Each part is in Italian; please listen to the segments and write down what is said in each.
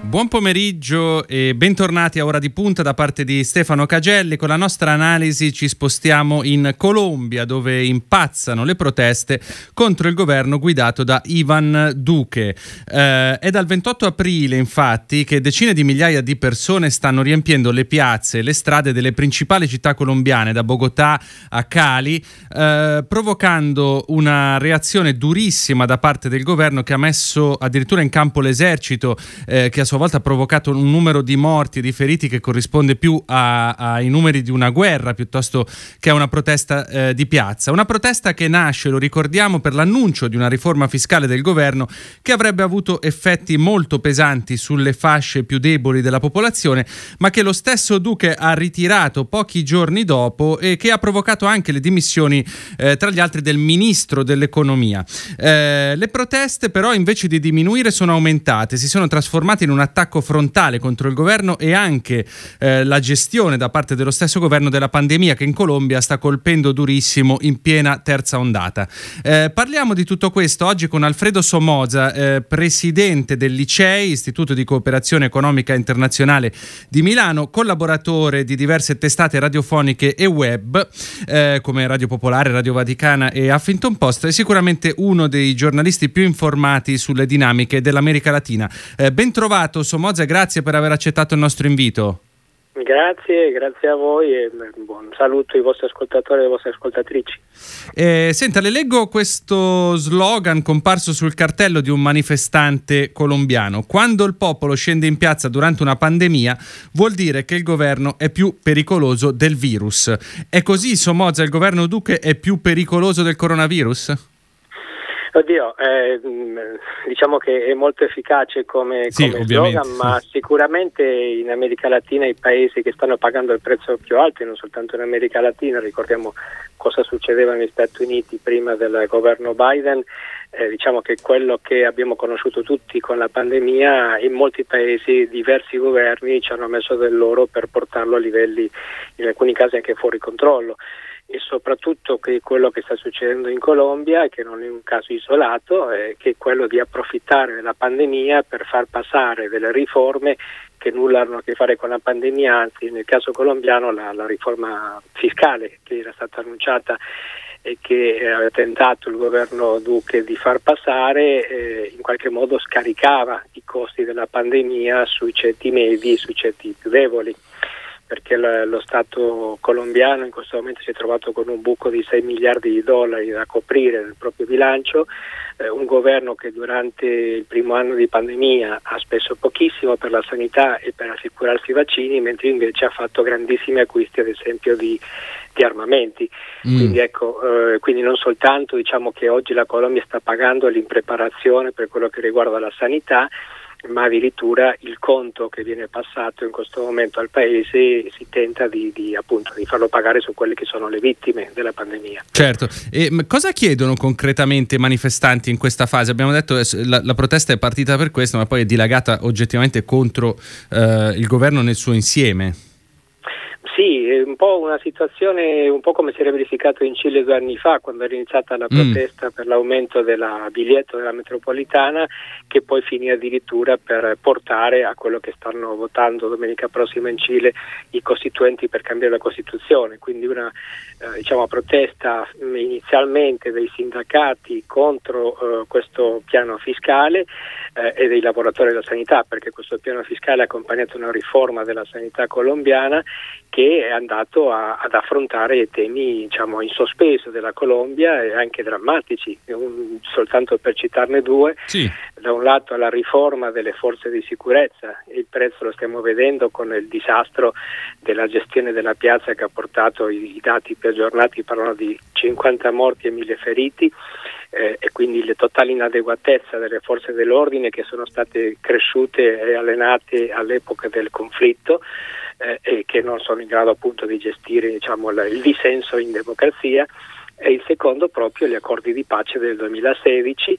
Buon pomeriggio e bentornati a Ora di Punta da parte di Stefano Cagelli. Con la nostra analisi ci spostiamo in Colombia dove impazzano le proteste contro il governo guidato da Ivan Duque. Eh, è dal 28 aprile infatti che decine di migliaia di persone stanno riempiendo le piazze e le strade delle principali città colombiane, da Bogotà a Cali, eh, provocando una reazione durissima da parte del governo che ha messo addirittura in campo l'esercito eh, che a sua volta ha provocato un numero di morti e di feriti che corrisponde più a, ai numeri di una guerra piuttosto che a una protesta eh, di piazza. Una protesta che nasce, lo ricordiamo, per l'annuncio di una riforma fiscale del governo che avrebbe avuto effetti molto pesanti sulle fasce più deboli della popolazione, ma che lo stesso Duque ha ritirato pochi giorni dopo e che ha provocato anche le dimissioni, eh, tra gli altri, del ministro dell'economia. Eh, le proteste però invece di diminuire sono aumentate, si sono trasformate in una attacco frontale contro il governo e anche eh, la gestione da parte dello stesso governo della pandemia che in Colombia sta colpendo durissimo in piena terza ondata. Eh, parliamo di tutto questo oggi con Alfredo Somoza, eh, presidente del Licei, Istituto di Cooperazione Economica Internazionale di Milano, collaboratore di diverse testate radiofoniche e web eh, come Radio Popolare, Radio Vaticana e Huffington Post e sicuramente uno dei giornalisti più informati sulle dinamiche dell'America Latina. Eh, ben trovato bentornato Somoza, grazie per aver accettato il nostro invito. Grazie, grazie a voi e buon saluto ai vostri ascoltatori e alle vostre ascoltatrici. Eh, senta, le leggo questo slogan comparso sul cartello di un manifestante colombiano. Quando il popolo scende in piazza durante una pandemia vuol dire che il governo è più pericoloso del virus. È così, Somoza, il governo Duque è più pericoloso del coronavirus? Oddio, eh, diciamo che è molto efficace come, sì, come slogan, sì. ma sicuramente in America Latina i paesi che stanno pagando il prezzo più alto, e non soltanto in America Latina, ricordiamo cosa succedeva negli Stati Uniti prima del governo Biden, eh, diciamo che quello che abbiamo conosciuto tutti con la pandemia, in molti paesi diversi governi ci hanno messo del loro per portarlo a livelli in alcuni casi anche fuori controllo e soprattutto che quello che sta succedendo in Colombia, che non è un caso isolato, è che è quello di approfittare della pandemia per far passare delle riforme che nulla hanno a che fare con la pandemia, anzi nel caso colombiano la, la riforma fiscale che era stata annunciata e che aveva tentato il governo Duque di far passare, eh, in qualche modo scaricava i costi della pandemia sui ceti medi e sui ceti più deboli perché lo Stato colombiano in questo momento si è trovato con un buco di 6 miliardi di dollari da coprire nel proprio bilancio, eh, un governo che durante il primo anno di pandemia ha speso pochissimo per la sanità e per assicurarsi i vaccini, mentre invece ha fatto grandissimi acquisti ad esempio di, di armamenti. Mm. Quindi, ecco, eh, quindi non soltanto diciamo che oggi la Colombia sta pagando l'impreparazione per quello che riguarda la sanità, ma addirittura il conto che viene passato in questo momento al Paese si tenta di, di, appunto, di farlo pagare su quelle che sono le vittime della pandemia. Certo, e cosa chiedono concretamente i manifestanti in questa fase? Abbiamo detto che eh, la, la protesta è partita per questo, ma poi è dilagata oggettivamente contro eh, il governo nel suo insieme. Sì, è un po' una situazione un po' come si era verificato in Cile due anni fa quando era iniziata la mm. protesta mm. per l'aumento del biglietto della metropolitana che poi finì addirittura per portare a quello che stanno votando domenica prossima in Cile i costituenti per cambiare la Costituzione, quindi una eh, diciamo, protesta inizialmente dei sindacati contro eh, questo piano fiscale eh, e dei lavoratori della sanità perché questo piano fiscale ha accompagnato una riforma della sanità colombiana che è andato a, ad affrontare temi diciamo, in sospeso della Colombia e anche drammatici, un, soltanto per citarne due, sì. da un lato la riforma delle forze di sicurezza, il prezzo lo stiamo vedendo con il disastro della gestione della piazza che ha portato i, i dati più aggiornati, parlano di 50 morti e 1000 feriti, eh, e quindi le totali inadeguatezza delle forze dell'ordine che sono state cresciute e allenate all'epoca del conflitto eh, e che non sono in grado appunto di gestire diciamo, il dissenso in democrazia. E il secondo proprio gli accordi di pace del 2016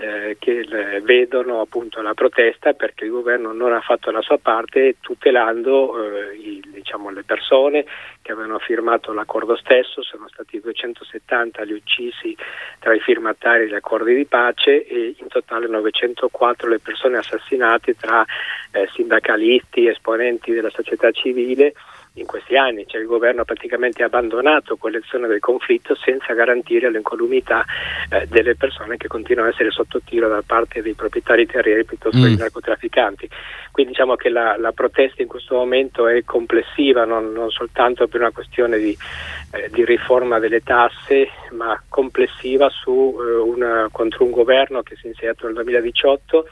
eh, che vedono appunto la protesta perché il governo non ha fatto la sua parte tutelando eh, i, diciamo, le persone che avevano firmato l'accordo stesso, sono stati 270 gli uccisi tra i firmatari degli accordi di pace e in totale 904 le persone assassinate tra eh, sindacalisti, esponenti della società civile in questi anni, cioè il governo ha praticamente abbandonato quelle zone del conflitto senza garantire l'incolumità eh, delle persone che continuano a essere sotto tiro da parte dei proprietari terrieri piuttosto che mm. dei narcotrafficanti. Quindi diciamo che la, la, protesta in questo momento è complessiva, non, non soltanto per una questione di, eh, di, riforma delle tasse, ma complessiva su, eh, una, contro un governo che si è insediato nel 2018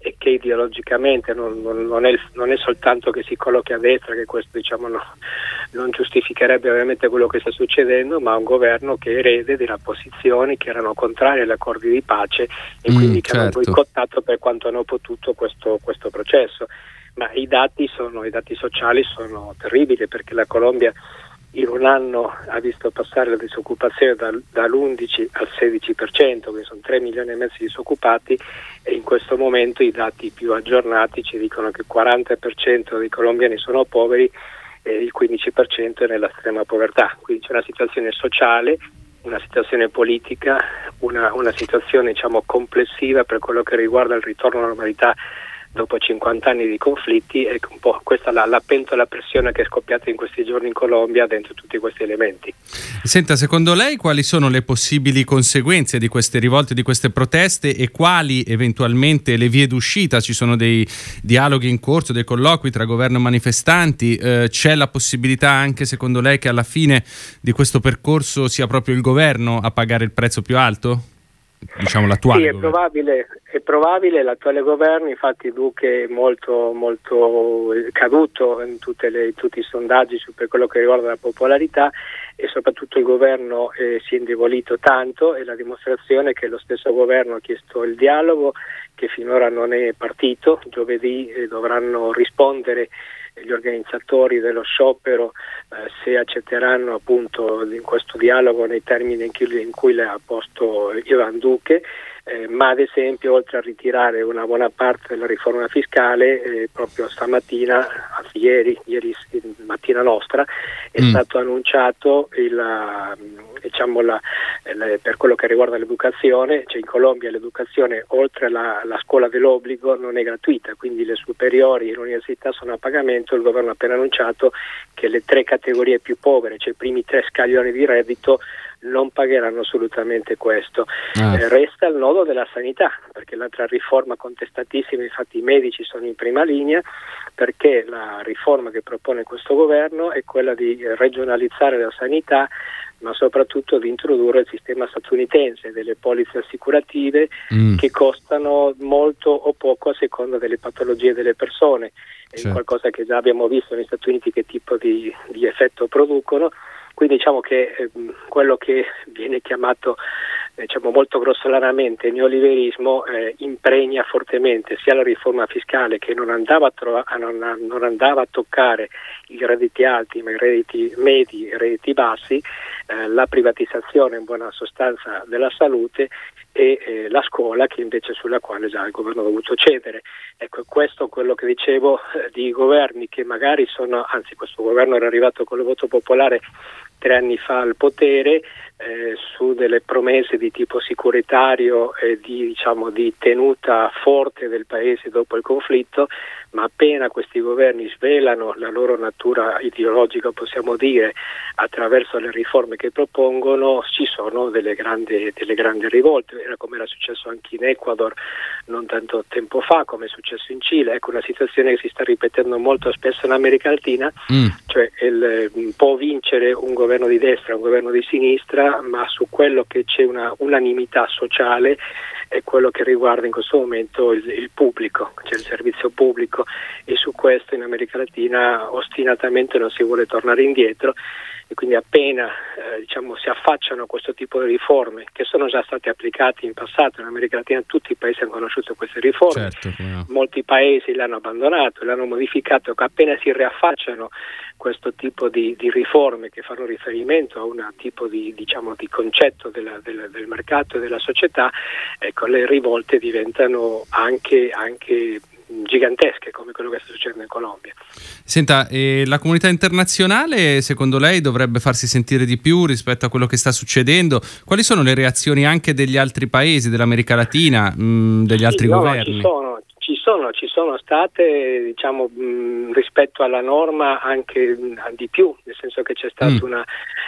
e che ideologicamente non, non, non, è, non, è, soltanto che si collochi a destra, che questo diciamo, no, non giustificherebbe ovviamente quello che sta succedendo, ma un governo che erede delle posizioni che erano contrarie agli accordi di pace e mm, quindi che certo. hanno boicottato per quanto hanno potuto questo, questo processo. Ma i dati, sono, i dati sociali sono terribili perché la Colombia in un anno ha visto passare la disoccupazione dal, dall'11 al 16%, che sono 3 milioni e mezzo di disoccupati e in questo momento i dati più aggiornati ci dicono che il 40% dei colombiani sono poveri e il 15% è nella estrema povertà. Quindi c'è una situazione sociale, una situazione politica, una, una situazione diciamo, complessiva per quello che riguarda il ritorno alla normalità dopo 50 anni di conflitti e un po' questa la, la pentola pressione che è scoppiata in questi giorni in Colombia dentro tutti questi elementi. Senta, secondo lei quali sono le possibili conseguenze di queste rivolte, di queste proteste e quali eventualmente le vie d'uscita? Ci sono dei dialoghi in corso, dei colloqui tra governo e manifestanti? Eh, c'è la possibilità anche secondo lei che alla fine di questo percorso sia proprio il governo a pagare il prezzo più alto? Diciamo l'attuale sì, è probabile, è probabile, l'attuale governo infatti Duque è molto, molto caduto in, le, tutti i sondaggi su per quello che riguarda la popolarità e soprattutto il governo eh, si è indebolito tanto e la dimostrazione è che lo stesso governo ha chiesto il dialogo che finora non è partito, giovedì eh, dovranno rispondere gli organizzatori dello sciopero eh, se accetteranno appunto in questo dialogo nei termini in cui, in cui le ha posto Ivan Duque eh, ma ad esempio oltre a ritirare una buona parte della riforma fiscale, eh, proprio stamattina, anzi ieri, ieri mattina nostra, è mm. stato annunciato il, diciamo la, le, per quello che riguarda l'educazione, cioè in Colombia l'educazione oltre alla, alla scuola dell'obbligo non è gratuita, quindi le superiori e l'università sono a pagamento, il governo ha appena annunciato che le tre categorie più povere, cioè i primi tre scaglioni di reddito, non pagheranno assolutamente questo. Ah. Eh, resta il nodo della sanità, perché l'altra riforma contestatissima, infatti i medici sono in prima linea, perché la riforma che propone questo governo è quella di regionalizzare la sanità ma soprattutto di introdurre il sistema statunitense delle polizze assicurative mm. che costano molto o poco a seconda delle patologie delle persone. È certo. qualcosa che già abbiamo visto negli Stati Uniti che tipo di, di effetto producono quindi diciamo che eh, quello che viene chiamato diciamo, molto grossolanamente neoliberismo eh, impregna fortemente sia la riforma fiscale che non andava a, trova- non, non andava a toccare i redditi alti ma i redditi medi i redditi bassi, eh, la privatizzazione in buona sostanza della salute e eh, la scuola che invece sulla quale già il governo ha dovuto cedere. Ecco, questo è quello che dicevo eh, di governi che magari sono, anzi questo governo era arrivato con il voto popolare tre anni fa al potere eh, su delle promesse di tipo sicuritario e di, diciamo, di, tenuta forte del paese dopo il conflitto, ma appena questi governi svelano la loro natura ideologica, possiamo dire, attraverso le riforme che propongono, ci sono delle grandi, delle grandi rivolte. Era come era successo anche in Ecuador non tanto tempo fa, come è successo in Cile. Ecco una situazione che si sta ripetendo molto spesso in America Latina, mm. cioè il, può vincere un governo di destra, un governo di sinistra, ma su quello che c'è una unanimità sociale è quello che riguarda in questo momento il, il pubblico, cioè il servizio pubblico e su questo in America Latina ostinatamente non si vuole tornare indietro e quindi appena eh, diciamo, si affacciano a questo tipo di riforme che sono già state applicate in passato in America Latina tutti i paesi hanno conosciuto queste riforme certo, no. molti paesi le hanno abbandonato, le hanno modificato appena si riaffacciano questo tipo di, di, riforme che fanno riferimento a un tipo di, diciamo, di concetto della, del, del, mercato e della società, ecco, le rivolte diventano anche, anche gigantesche come quello che sta succedendo in Colombia. Senta, la comunità internazionale secondo lei dovrebbe farsi sentire di più rispetto a quello che sta succedendo? Quali sono le reazioni anche degli altri paesi, dell'America Latina, mh, mm, degli altri no, governi? Ci sono, ci sono, ci sono state diciamo, mh, rispetto alla norma anche mh, di più, nel senso che c'è stato mm. un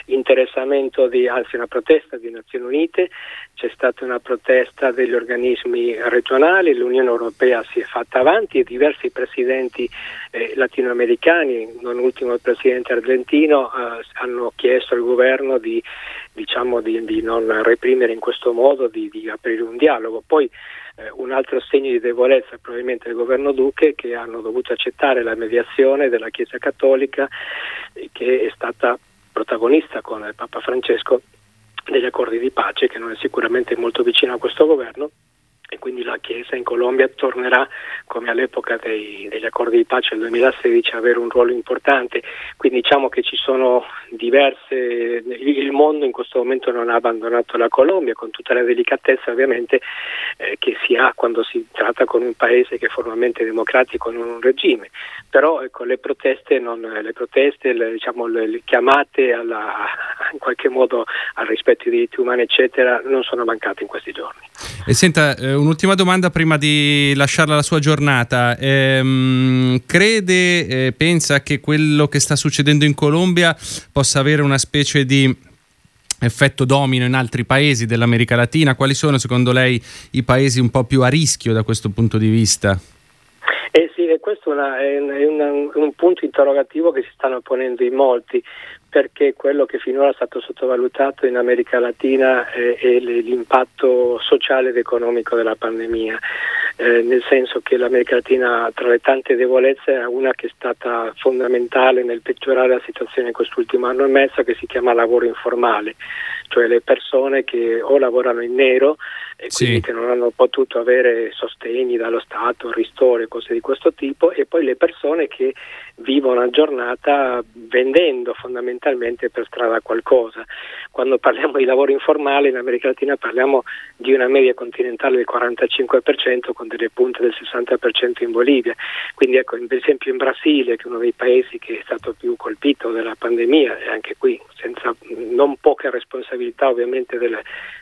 interessamento, di, anzi una protesta di Nazioni Unite, c'è stata una protesta degli organismi regionali, l'Unione Europea si è fatta avanti e diversi presidenti eh, latinoamericani, non ultimo il presidente argentino, eh, hanno chiesto al governo di, diciamo, di, di non reprimere in questo modo, di, di aprire un dialogo. Poi eh, un altro segno di debolezza probabilmente del governo Duque che hanno dovuto accettare la mediazione della Chiesa Cattolica eh, che è stata protagonista con Papa Francesco degli accordi di pace che non è sicuramente molto vicino a questo governo e quindi la Chiesa in Colombia tornerà come all'epoca dei, degli accordi di pace del 2016 a avere un ruolo importante, quindi diciamo che ci sono diverse, il mondo in questo momento non ha abbandonato la Colombia con tutta la delicatezza ovviamente eh, che si ha quando si tratta con un paese che è formalmente democratico non un regime, però ecco, le proteste, non, le, proteste le, diciamo, le, le chiamate alla, in qualche modo al rispetto dei diritti umani eccetera non sono mancate in questi giorni. E senta, eh, un'ultima domanda prima di lasciarla la sua giornata. Ehm, crede, eh, pensa che quello che sta succedendo in Colombia possa avere una specie di effetto domino in altri paesi dell'America Latina? Quali sono secondo lei i paesi un po' più a rischio da questo punto di vista? Eh sì, questo è, una, è, una, un punto interrogativo che si stanno ponendo in molti, perché quello che finora è stato sottovalutato in America Latina è, è l'impatto sociale ed economico della pandemia, eh, nel senso che l'America Latina tra le tante debolezze è una che è stata fondamentale nel peggiorare la situazione in quest'ultimo anno e mezzo che si chiama lavoro informale, cioè le persone che o lavorano in nero e quindi sì. che non hanno potuto avere sostegni dallo Stato, ristori, cose di questo tipo e poi le persone che vivono a giornata vendendo fondamentalmente per strada qualcosa. Quando parliamo di lavoro informale in America Latina parliamo di una media continentale del 45% con delle punte del 60% in Bolivia. Quindi ecco, per esempio in Brasile, che è uno dei paesi che è stato più colpito dalla pandemia, e anche qui senza non poche responsabilità ovviamente del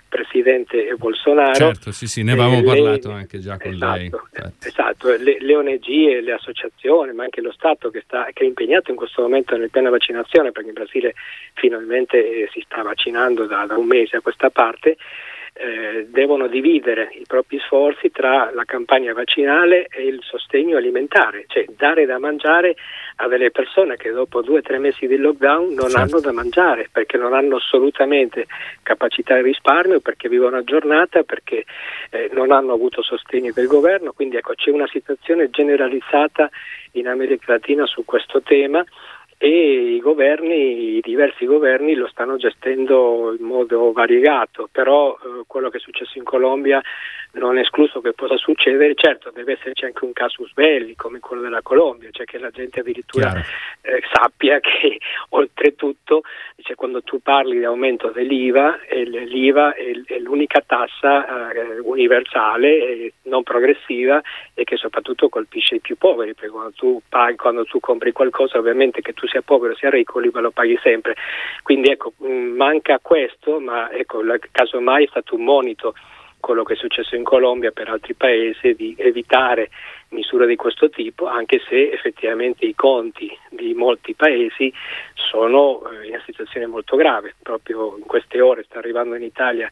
presidente Bolsonaro. Certo, sì, sì, ne avevamo eh, parlato anche già con esatto, lei. Infatti. Esatto, le, le ONG e le associazioni, ma anche lo Stato che, sta, che, è impegnato in questo momento nel piano vaccinazione, perché in Brasile finalmente eh, si sta vaccinando da, da un mese a questa parte, eh, devono dividere i propri sforzi tra la campagna vaccinale e il sostegno alimentare, cioè dare da mangiare a delle persone che dopo due o tre mesi di lockdown non certo. hanno da mangiare perché non hanno assolutamente capacità di risparmio, perché vivono a giornata, perché eh, non hanno avuto sostegno del governo, quindi ecco c'è una situazione generalizzata in America Latina su questo tema e i governi, i diversi governi lo stanno gestendo in modo variegato, però eh, quello che è successo in Colombia non è escluso che possa succedere, certo deve esserci anche un casus belli come quello della Colombia, cioè che la gente addirittura eh, sappia che oltretutto cioè, quando tu parli di aumento dell'IVA, l'IVA è, l'unica tassa eh, universale non progressiva e che soprattutto colpisce i più poveri, perché quando tu, paghi, quando tu compri qualcosa ovviamente che tu sia povero sia ricco, l'IVA lo paghi sempre. Quindi ecco, mm, manca questo, ma ecco, casomai è stato un monito quello che è successo in Colombia per altri paesi di evitare misure di questo tipo, anche se effettivamente i conti di molti paesi sono eh, in una situazione molto grave. Proprio in queste ore sta arrivando in Italia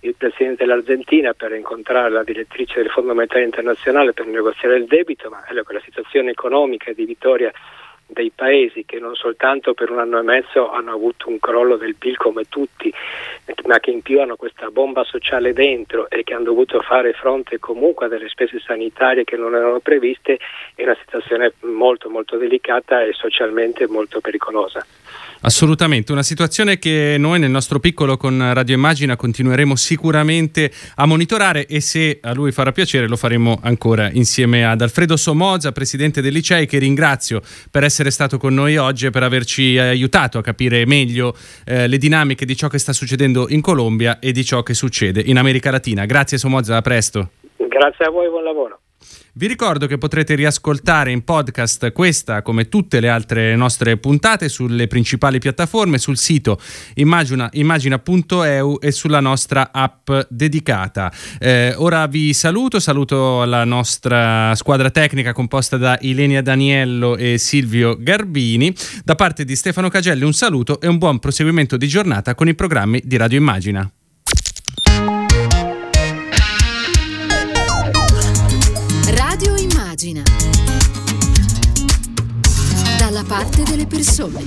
il Presidente dell'Argentina per incontrare la direttrice del Fondo Monetario Internazionale per negoziare il debito, ma la situazione economica di Vittoria dei paesi che non soltanto per un anno e mezzo hanno avuto un crollo del PIL come tutti, ma che in più hanno questa bomba sociale dentro e che hanno dovuto fare fronte comunque a delle spese sanitarie che non erano previste, è una situazione molto molto delicata e socialmente molto pericolosa. Assolutamente, una situazione che noi nel nostro piccolo con Radio Immagina continueremo sicuramente a monitorare e se a lui farà piacere lo faremo ancora insieme ad Alfredo Somoza, presidente del Licei, che ringrazio per essere essere stato con noi oggi e per averci aiutato a capire meglio eh, le dinamiche di ciò che sta succedendo in Colombia e di ciò che succede in America Latina. Grazie Somoza, a presto. Grazie a voi, buon lavoro. Vi ricordo che potrete riascoltare in podcast questa come tutte le altre nostre puntate sulle principali piattaforme, sul sito immagina, immagina.eu e sulla nostra app dedicata. Eh, ora vi saluto, saluto la nostra squadra tecnica composta da Ilenia Daniello e Silvio Garbini. Da parte di Stefano Cagelli un saluto e un buon proseguimento di giornata con i programmi di Radio Immagina. Parte delle persone.